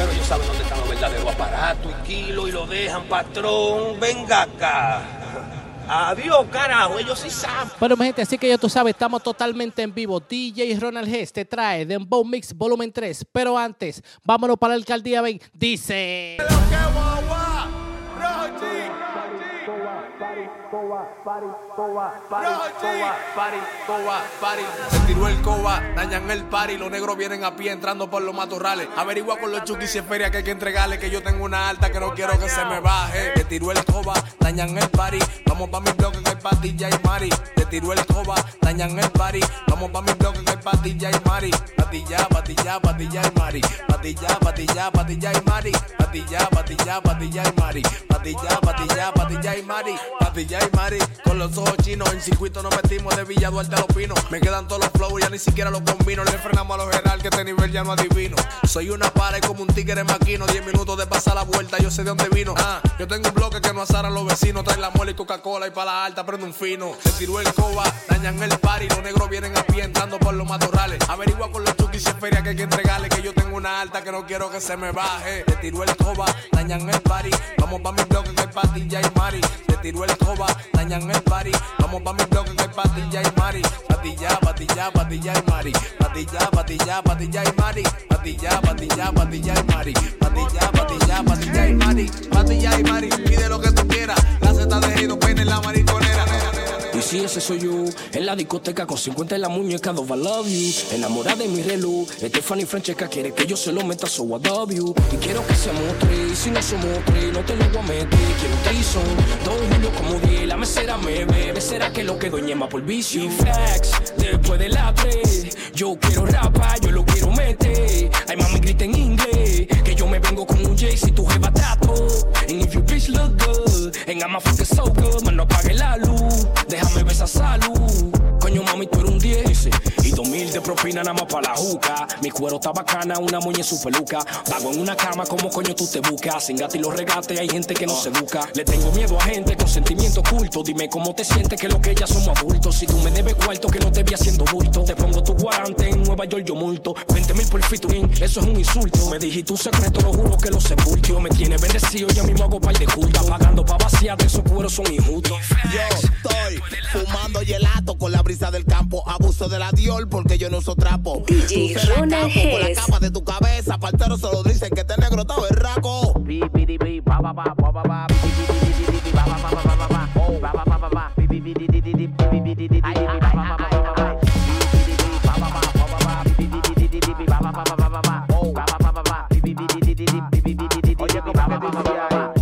Pero ellos saben dónde están los verdaderos aparatos y kilos y lo dejan, patrón. Venga acá. Adiós, carajo, ellos sí saben. Bueno, mi gente, así que ya tú sabes, estamos totalmente en vivo. DJ Ronald G te trae Dembow Mix Volumen 3. Pero antes, vámonos para la alcaldía. Ven, dice. Se tiró el coba, dañan el party, los negros vienen a pie entrando por los matorrales. Averigua con los chukis si es feria que hay que entregarle, que yo tengo una alta que no quiero que se me baje. Se tiró el coba, dañan el party, vamos pa' mi bloque que hay patilla y mari. Se tiró el coba, dañan el party, vamos pa' mi bloque que hay patilla y mari. Patilla, patilla, patilla y mari. Patilla, patilla, patilla y mari. Patilla, patilla, patilla y mari. Patilla, patilla, patilla y mari. Patilla y mari. Con los ojos chinos, en circuito nos metimos de Villa Duarte a los. Me quedan todos los flows, ya ni siquiera los combino. Le frenamos a los general que este nivel ya no adivino. Soy una pared como un tigre maquino. Diez minutos de pasar la vuelta, yo sé de dónde vino. Ah, yo tengo un bloque que no asaran los vecinos. Trae la mole y Coca-Cola y para la alta prende un fino. Se tiró el coba, dañan el party. Los negros vienen a pie entrando por los matorrales. Averigua con los chukis es feria que hay que entregarle. Que yo tengo una alta que no quiero que se me baje. Se tiró el coba, dañan el party. Vamos pa' mi bloque que hay patilla y mari. Tiró el coba, dañan el party. Vamos pa' mi bloque que hay patilla y mari. Patilla, patilla, patilla y mari. Patilla, patilla, patilla y mari. Patilla, patilla, patilla y mari. Patilla, patilla, patilla y mari. Patilla y mari. Pide lo que tú quieras. La zeta de peine en la mariconera. Y si ese soy yo, en la discoteca con 50 en la muñeca, dos I love you. Enamorada de mi reloj, Stephanie Francesca quiere que yo se lo meta, so I love you. Y quiero que seamos tres, si no somos tres, no te lo voy a meter. Quiero un trison, dos Julio como 10, la mesera me bebe, será que lo que doy ñema por vicio. Y flex, después de la tres, yo quiero rapa, yo lo quiero meter. Ay mami grita en inglés, que yo me vengo con un J si tu jeva tato. And if you bitch look good, and I'm a fucking so good, passar de propina nada más para la juca. Mi cuero está bacana, una moña su peluca. Vago en una cama, como coño tú te buscas. Sin gato y los regates, hay gente que no se educa. Le tengo miedo a gente con sentimiento oculto. Dime cómo te sientes que lo que ellas somos adultos. Si tú me debes cuarto, que no te vi haciendo bulto. Te pongo tu guarante en Nueva York, yo multo. 20 mil por featuring, eso es un insulto. Me dijiste un secreto, lo juro que lo sepulto. Me tiene bendecido, ya mismo hago par de culta. Pagando pa' vaciar, de esos cueros son injustos. Yo estoy fumando gelato con la brisa del campo. Abuso de la Dior porque yo no uso trapo. DJ Ronald con la capa de tu cabeza. Partero solo dicen que este negro está berraco.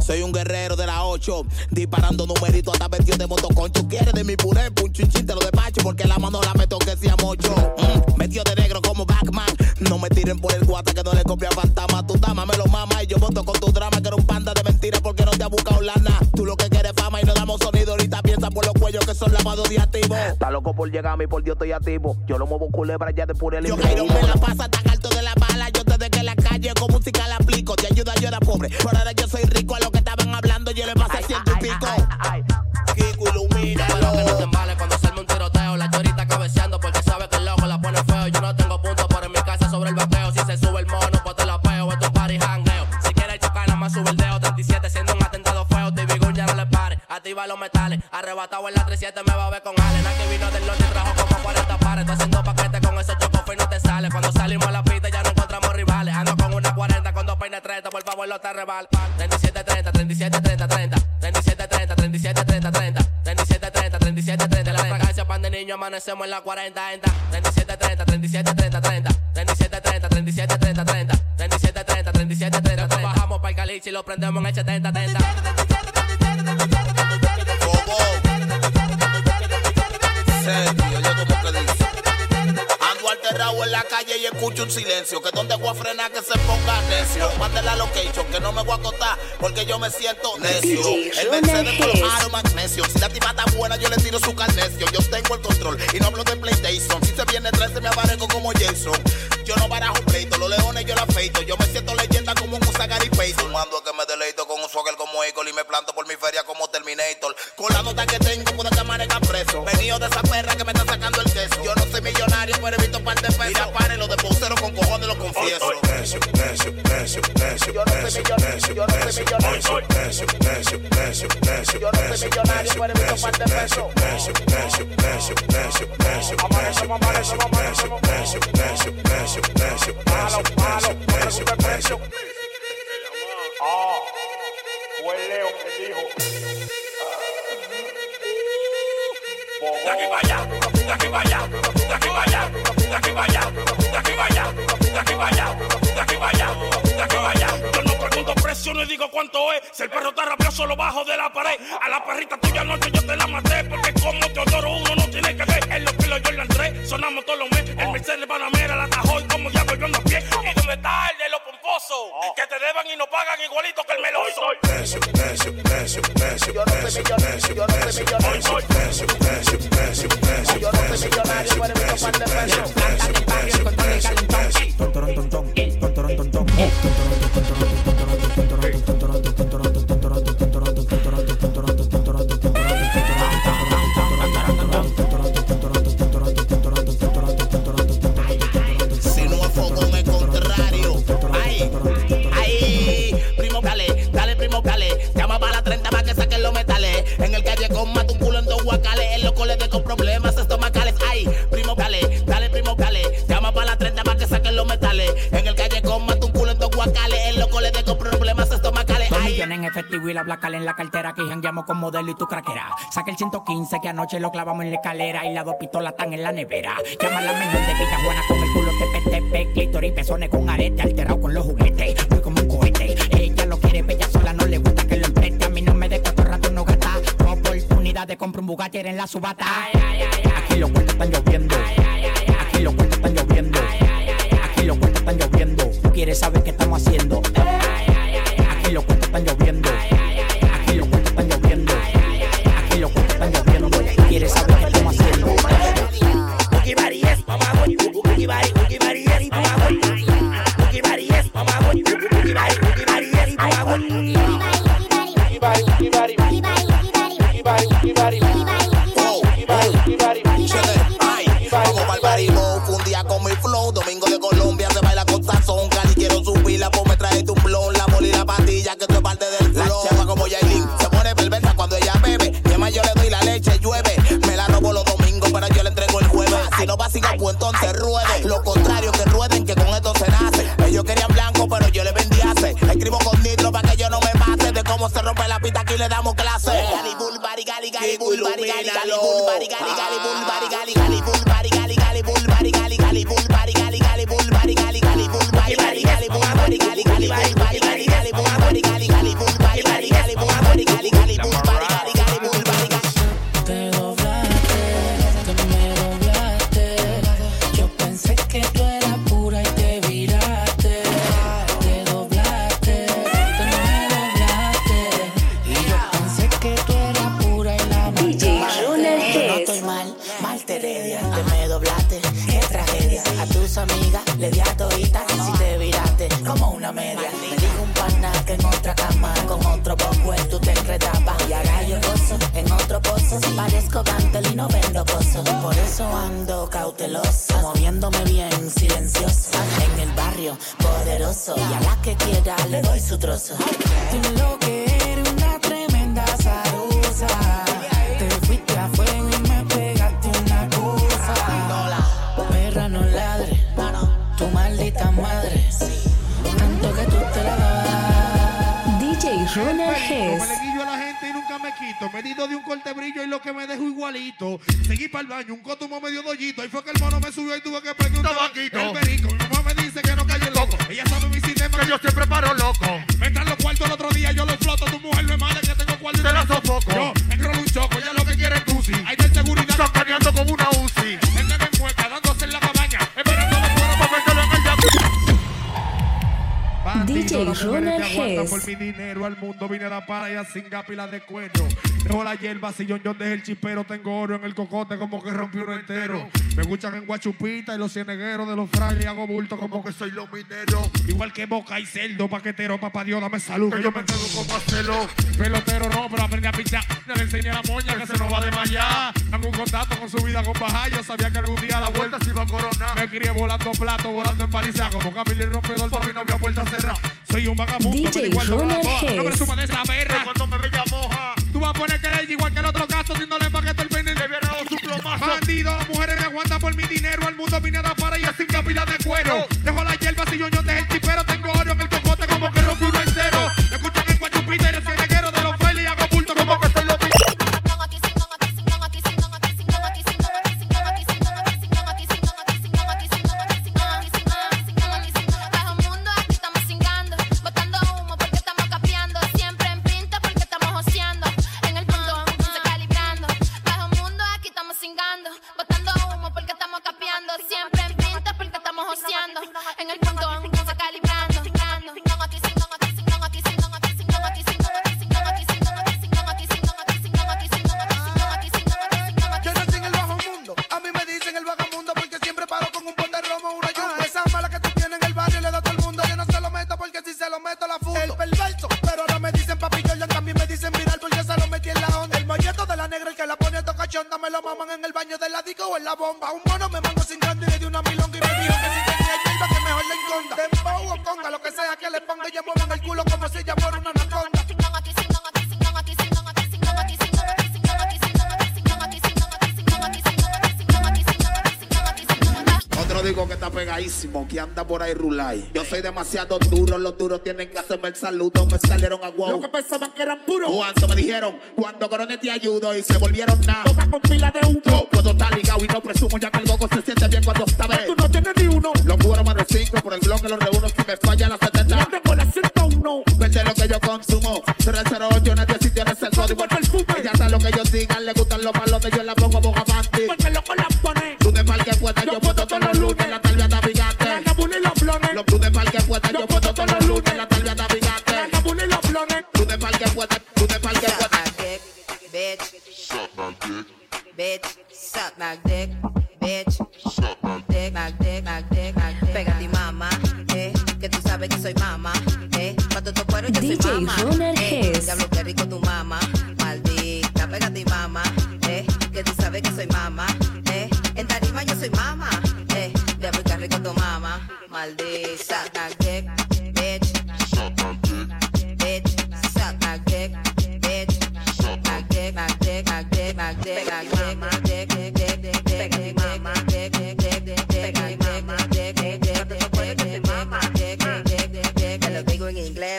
Soy un guerrero de la 8, disparando numeritos hasta vestido de motoconcho. Quieres de mi puré, un chinchín te lo despacho porque la mano la meto que sea mocho. Mm, metido de negro como Batman. No me tiren por el guata que no le copia fantasma. Tu dama me lo mama y yo voto con tu drama que era un panda de mentira porque no te ha buscado lana. Tú lo que quieres fama y no damos sonido. Ahorita piensa por los cuellos que son lavados de activo. Está loco por llegar a mí, por Dios estoy activo. Yo lo muevo culebra ya de pura Yo quiero me la pasa tan alto de la bala. Yo desde que en la calle con música la aplico. De ayuda yo era pobre, pero ahora yo soy rico. A lo que estaban yo le pasé ciento y pico. Kiko ilumina. Pero que no te embales cuando salme un tiroteo. La chorita cabeceando porque sabe que el loco la pone feo. Yo no tengo puntos, pero en mi casa sobre el bateo. Si se sube el mono, pues te la peo. Esto es party jangueo. Si quieres chocar, nada más sube el dedo. 37 siendo un atentado feo. Te digo, ya no le pare. Activa los metales. Arrebatado en la 37 me va a ver con Allen. Aquí vino del norte y trajo como 40 pares. Estoy haciendo paquete con esos chocos y no te sale. Cuando salimos a la pista ya no encontramos rivales. Ando con una 40 con dos peines 30. Por favor, no te rebal. 37, 30, 37, amanecemos en la 40, entra. 37, 30, 37, 30, 30. 37, 30, 37, 30, 30. 37, 30, 37, 30, 30. Bajamos para el caliche y lo prendemos en el 70, 30. Calle y escucho un silencio. Que donde voy a frenar que se ponga necio. Mande la location que no me voy a acotar porque yo me siento necio. El Mercedes con los aros magnesio. Si la tipa está buena, yo le tiro su carnesio. Yo tengo el control y no hablo de PlayStation. Si se viene 13 me aparezco como Jason. Yo no barajo pleito, los leones yo la afeito. Yo me siento leyenda como un Usagari Payton. Mando que me deleito con un swagger como Eagle y me planto por mi feria como Terminator. Con la nota que tengo, puedo que preso. Venido de esa perra que me está sacando el queso. Yo no soy millonario, pero he visto par de pesos. Mira, pare lo de posero con cojones, lo confieso. Yo no soy millonario, yo no soy millonario. Yo no soy millonario, pero he visto un par de pesos. Amanecemos, amanecemos, amanecemos. Malo, malo, no pregunte el precio. Ni digo cuánto es. Si el perro está rabioso lo bajo de la pared. A la perrita tuya anoche yo te la maté. Porque como te adoro uno no tiene que ver. En los kilos yo la entré. Sonamos todos los meses. El Mercedes Panamera la tajó y como diablo yo ando a pie. ¿Y dónde está el de los pomposos? Que te deban y no pagan igualito que el meloso. Yo no no soy. Yo no soy millonario, pero. Si que jangueamos con modelo y tu craquera. Saca el 115 que anoche lo clavamos en la escalera y las dos pistolas están en la nevera. Llama a la menor de Villajuana con el culo tepe tepe, clítoris, pezones con arete, alterado con los juguetes. Voy como un cohete. Ella lo quiere bella sola, no le gusta que lo empreste. A mí no me de cuatro rato no gasta. Oportunidad de comprar un Bugatti en la subata. Aquí los cuentos están lloviendo. En otro pozo. Parezco Gantel y no vendo cosas. Por eso ando cautelosa, moviéndome bien silenciosa. En el barrio poderoso. Y a la que quiera le doy su trozo. Dime lo que eres una tremenda zarosa. Te fuiste a fuego y me pegaste una cosa. Perra no ladre, tu maldita madre. Tanto que tú te la dabas. DJ Ronald Hess. Me quito. Medido de un corte brillo y lo que me dejo igualito. Seguí para el baño, un cotumo medio dollito. Ahí fue que el mono me subió y tuve que pedir un tabaquito. El perico, mi mamá me dice que no calle loco. Ella sabe mi sistema que yo siempre paro loco. Me entran los cuartos el otro día, yo los floto. Tu mujer me mala que tengo cuarto y te la sofoco. Yo enrolo un choco, ya lo que quiere es tusi. Hay de seguridad sacaneando como una mujeres Ronald Hess. por mi dinero. Al mundo vine a dar para y a cingar pilas de cuero. Dejo la hierba, si yo, dejé el chispero. Tengo oro en el cocote como que rompí uno entero. Me escuchan en Guachupita y los cienegueros de los frailes. Y hago bulto como que soy los mineros. Igual que boca y cerdo, paquetero, papá Dios, dame salud. Que yo me quedo con Marcelo. Pelotero no, pero aprendí a pichar. No le enseñé a la moña que se nos va de desmayar. Tengo un contacto con su vida con baja. Yo sabía que algún día la vuelta se iba a coronar. Me crié volando plato, volando en paliza. Como Camilo y rompedor, por mi novia puerta cerrada. Soy un vagabundo, DJ pero igual no moja. No me suma de esa perra. Cuando me veía moja. Tú vas a poner que le igual que el otro caso, si no le empaqueto el peine. Le viene dado su plomazo. Bandido, las mujeres me aguantan por mi dinero. Al mundo vine a dar para y a cinco pilas de cuero. Dejo la hierba, si yo, yo dejé el sea que le ponga, yo muevo en el culo como si ya fuera una anaconda. Pegadísimo, que anda por ahí rulay. Yo soy demasiado duro, los duros tienen que hacerme el saludo. Me salieron a wow. Lo que pensaban que eran puros. Cuando me dijeron, cuando corone te ayudo y se volvieron nada. Toca con pila de. Yo puedo estar ligado y no presumo ya que el gogo se siente bien cuando está. Tú no tienes ni uno. Los cuero más de cinco por el bloque los reúno si me falla la 70. Yo tengo la 101. Vete lo que yo consumo. 308 nadie si tienes el código. el perfume. Ella sabe lo que yo digan, le gustan los palos de yo la al que pueda yo puedo con los lunes.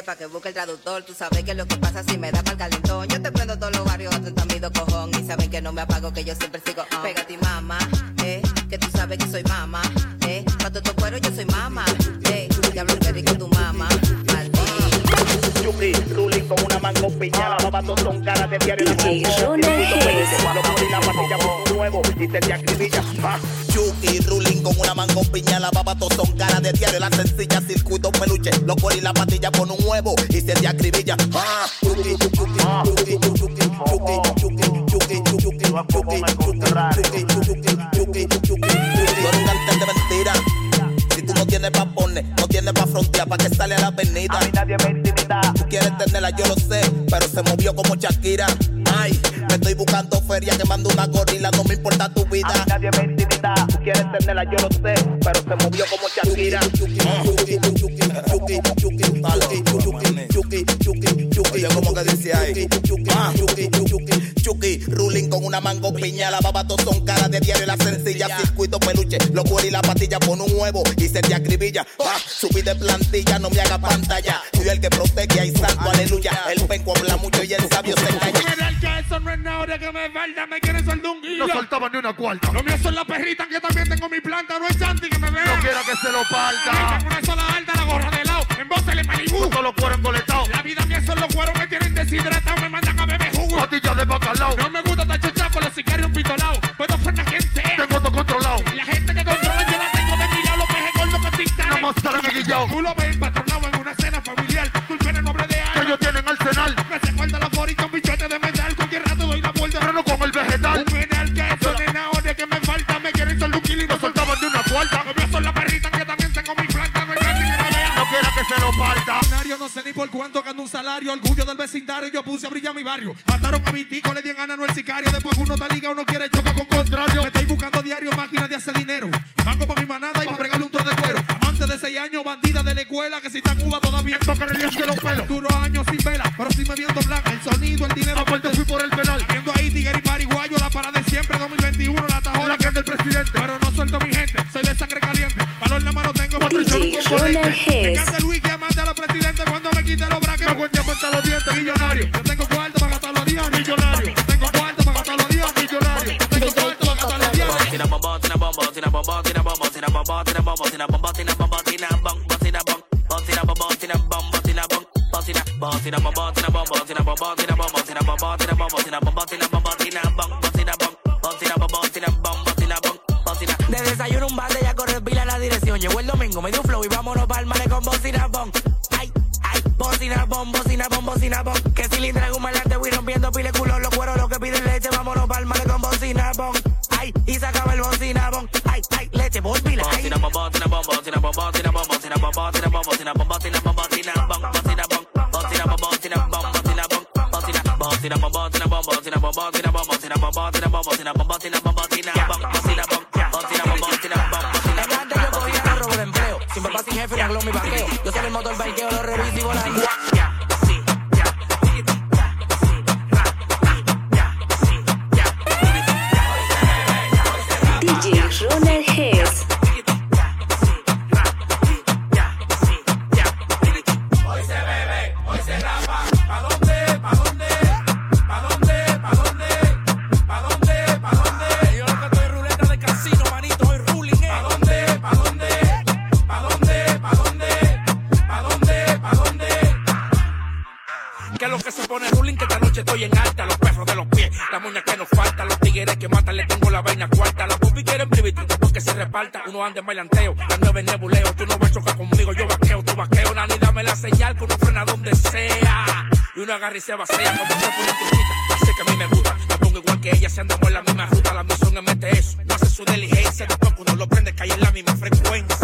Pa' que busque el traductor. Tú sabes que lo que pasa si me da pa'l calentón. Yo te prendo todos los barrios atento a cojón. Y saben que no me apago, que yo siempre sigo. on. Pégate y mama, eh. Que tú sabes que soy mama, eh. Cuando tu cuero yo soy mama, eh. Ruling con una mango piñada, babatos son caras de diario y la patilla por nuevo y se te acribilla. Ah. Ruling con una mango piñada, babatos son caras de diario la sencilla, circuito peluche, lo pongo y la patilla por un huevo y se te acribilla. Ah. Un cartel de mentira. Si tú no tienes pa' poner, no tienes pa' frontear, ¿pa' que sale a la avenida? A mí nadie me yo lo sé, pero se movió como Shakira. Ay, me estoy buscando feria, que mando una gorila, no me importa tu vida. A nadie me intimida. Tú quieres tenerla, yo lo sé, pero se movió como Shakira. Oye, como que dice ahí. Ah. Con una mango piña, la baba todos son caras de diario, la sencilla, circuito peluche, lo cuero y la patilla pon un huevo y se te acribilla. Ah, subí de plantilla, no me haga pantalla. Soy el que protege y santo, aleluya. El penco habla mucho y el sabio se calla. General, que eso no es nada que me falta, me quiere soldunguillo. No soltaba ni una cuarta. Lo mío son las perritas que también tengo mi planta, no es Santi que me vea. No quiero que se lo parta. Tengo una sola alta, la gorra de lado, en voz le Malibú. Todos los cueros. Tú lo ves empatonado en una escena familiar. Tú tienes nombre de alma. Ellos tienen arsenal. Me se guarda la forita, un billete de metal. Cualquier rato doy la vuelta. Pero no con el vegetal. Un penal que eso de nada de que me falta. Me quieren soltar un y me soltaban de una puerta. Me son la perrita que también tengo mi planta. No hay que me vea. No quiera que se lo parta. No sé ni por cuánto gano un salario. Orgullo del vecindario. Yo puse a brillar mi barrio. Mataron a mi tico, le di en gana no el sicario. Después uno te liga, uno quiere chocar con bandida de la escuela que si está en Cuba todavía toca el que los pelos. Duro años sin vela, pero si me viendo blanca. El sonido, el dinero. Aparte fui por el penal. Viendo ahí Tiger y Pariguayo, la parada de siempre, 2021, la tajola que es del presidente. Pero no suelto mi gente, soy de sangre caliente. Valor en la mano tengo, patricio un componente. Me Luis que manda a la presidenta cuando me quite los braques. Me cuenta hasta los dientes, millonario. Yo tengo cuarto para gastar los días, millonario. Yo tengo cuarto para gastar los días, millonario. Yo tengo cuarto para gastar los días. Tira bomba, tira bomba, tira bomba, tira bomba, tira bomba, tira bomba, tira bomba. De desayuno un bate ya corre pila la dirección. Llegó el domingo, me dio flow y vámonos pa'l mare con bocina bon. Ay, ay, bocina bon, bocina bon, bocina bon. Que cilindra en malante voy rompiendo pile culo, los cueros, lo que piden leche, vámonos pa'l mare con bocina bon. Ay, y sacaba el bocina bon. Ay, ay, leche, voy pila. Bocina bocina bon, bocina bocina bocina bocina. Yo soy el motor banqueo, lo reviso y volando. uno anda en bailanteo, las nueve nebuleo, tú no vas a chocar conmigo, yo vaqueo, tú vaqueo, nani, dame la señal que uno frena donde sea, y uno agarra y se vacía, como se pone tu así que a mí me gusta, me pongo igual que ella, si andamos en la misma ruta, la misión es meter eso, no hace su diligencia, después uno lo prende, cae en la misma frecuencia.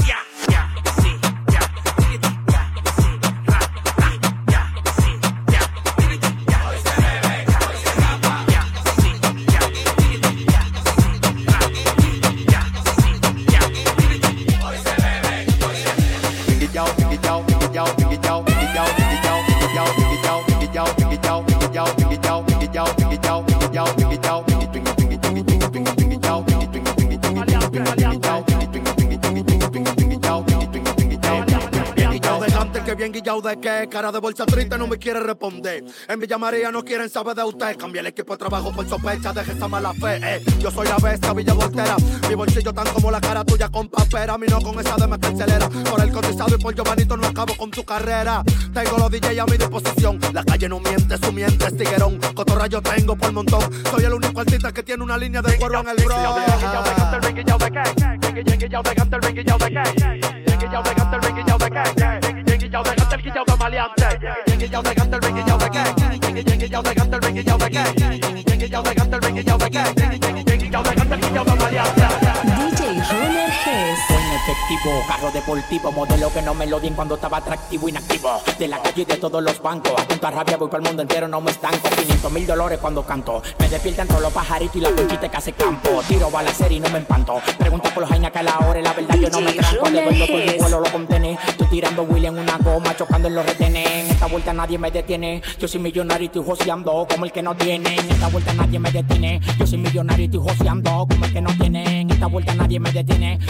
qué. Cara de bolsa triste no me quiere responder. En Villa María no quieren saber de usted. Cambié el equipo de trabajo por sospecha, deje esa mala fe. Yo soy la bestia Villa Voltera. Mi bolsillo tan como la cara tuya con papera. Mi no con esa de me carcelera. Por el cotizado y por Giovanito no acabo con tu carrera. Tengo los DJ a mi disposición. La calle no miente, su miente es tiguerón. Cotorra yo tengo por montón. Soy el único artista que tiene una línea de cuero en el bro. reggae ya va maleante. Reggae ya de canta el reggae ya de qué. Reggae ya de canta el reggae ya de qué. Reggae ya de canta el reggae ya de qué. Reggae ya de canta el reggae ya de maleante. ¿Qué es? Buen efectivo, carro deportivo, modelo que no me lo di cuando estaba atractivo, inactivo. De la calle y de todos los bancos, a rabia voy para el mundo entero, no me estanco. 500 mil dolores cuando canto, me despiertan todos los pajaritos y la conchita que hace campo. Tiro balacer y no me empanto. Pregunta por los jaina que a la hora, la verdad yo no me tranco. Le doy por mi vuelo, lo contené. Estoy tirando Willy en una goma, chocando en los retenes. En esta vuelta nadie me detiene, yo soy millonario y estoy joseando como el que no tiene. En esta vuelta nadie me detiene, yo soy millonario y estoy joseando como el que no tiene. En esta vuelta nadie me detiene.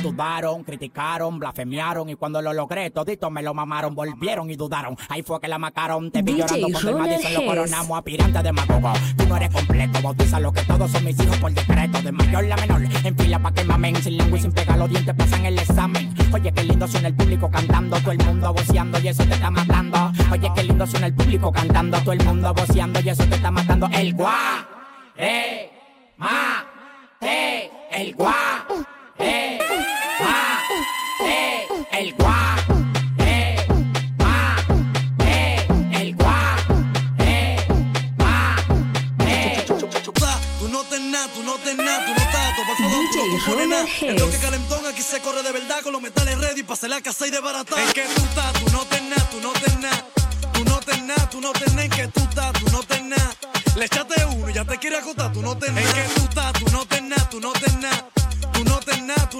dudaron, criticaron, blasfemiaron y cuando lo logré toditos me lo mamaron, volvieron y dudaron. Ahí fue que la macaron, te vi DJ llorando con el Madison, lo coronamos aspirante de magogo. Tú no eres completo, bautiza lo que todos son mis hijos por decreto, de mayor la menor. En fila pa' que mamen, sin lengua y sin pegar los dientes pasan el examen. Oye, qué lindo suena el público cantando, todo el mundo voceando y eso te está matando. Oye, qué lindo suena el público cantando, todo el mundo voceando y eso te está matando. El guá. el guá, eh, guá, eh, el guá, eh, guá, eh, el guá, eh, guá, eh. Tú no tenés nada, tú no tenés nada, tú no estás, por favor, tú no nada. El bloque calentón aquí se corre de verdad con los metales ready pa' hacer la casa y de barata. En que tú estás, tú no tenés nada, tú no tenés nada. Tú no tenés nada, tú no tenés en que tú estás, tú no tenés nada. Le echaste uno y ya te quiere acotar, tú no tenés En que tú estás, tú no tenés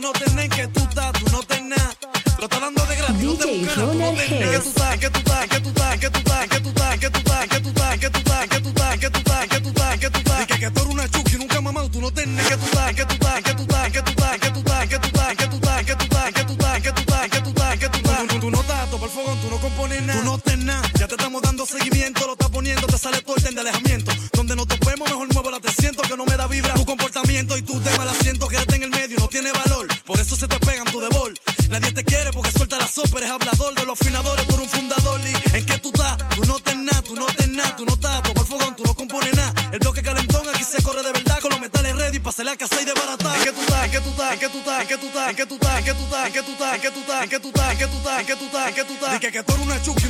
no tenés en que tú estás, tú no tenés nada. Lo estás dando de gratis, no te nada, tú no tenés En que tú estás, que tú estás, que tú estás, que tú estás, que tú estás, que tú estás, que tú estás, que tú estás, que tú estás, que tú estás, que tú estás, que tú estás. Que que tú eres una chuki, nunca mamado, tú no tenés que tú estás, que tú estás, que tú estás, que tú estás, que tú estás, que tú estás, que tú estás, que tú estás, que tú estás, que tú estás, que tú estás, que tú estás. Tú- Tú no estás, por el fogón, tú no compones nada. Tú no tenés nada, ya te estamos dando seguimiento, lo estás poniendo, te sale orden de Nadie te quiere porque suelta la sopa, eres hablador de los finadores, por un fundador. Y en que tú estás, tú no tenés nada, tú no tenés nada, tú no estás, por el fogón, tú no compones nada. El bloque calentón aquí se corre de verdad con los metales ready pa' hacer la casa y de barata. En que tú estás, en que tú estás, en que tú estás, en que tú estás, en que tú estás, en que tú estás, en que tú estás, en que tú estás, en que tú estás, en que tú estás, en tú estás, tú estás. Que tú eres una chuki,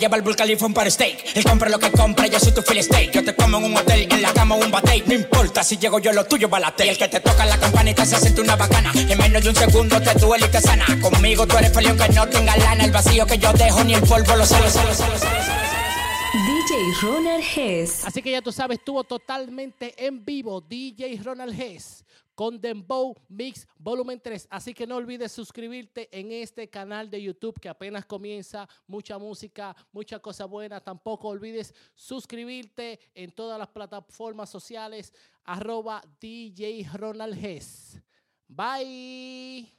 el lleva al Burj Khalifa un par steak. Él compra lo que compra, yo soy tu fill steak. Yo te como en un hotel, en la cama un bate. No importa si llego yo, lo tuyo balate. Y el que te toca la campanita se siente una bacana. En menos de un segundo te duele y te sana. Conmigo tú eres feliz aunque no tenga lana. El vacío que yo dejo ni el polvo lo sale, sale, sale, sale, sale. DJ Runner Hess. Así que ya tú sabes, estuvo totalmente en vivo DJ Ronald Hess con Dembow Mix Volumen 3. Así que no olvides suscribirte en este canal de YouTube que apenas comienza. Mucha música, mucha cosa buena. Tampoco olvides suscribirte en todas las plataformas sociales. Arroba DJ Ronald Hess. Bye.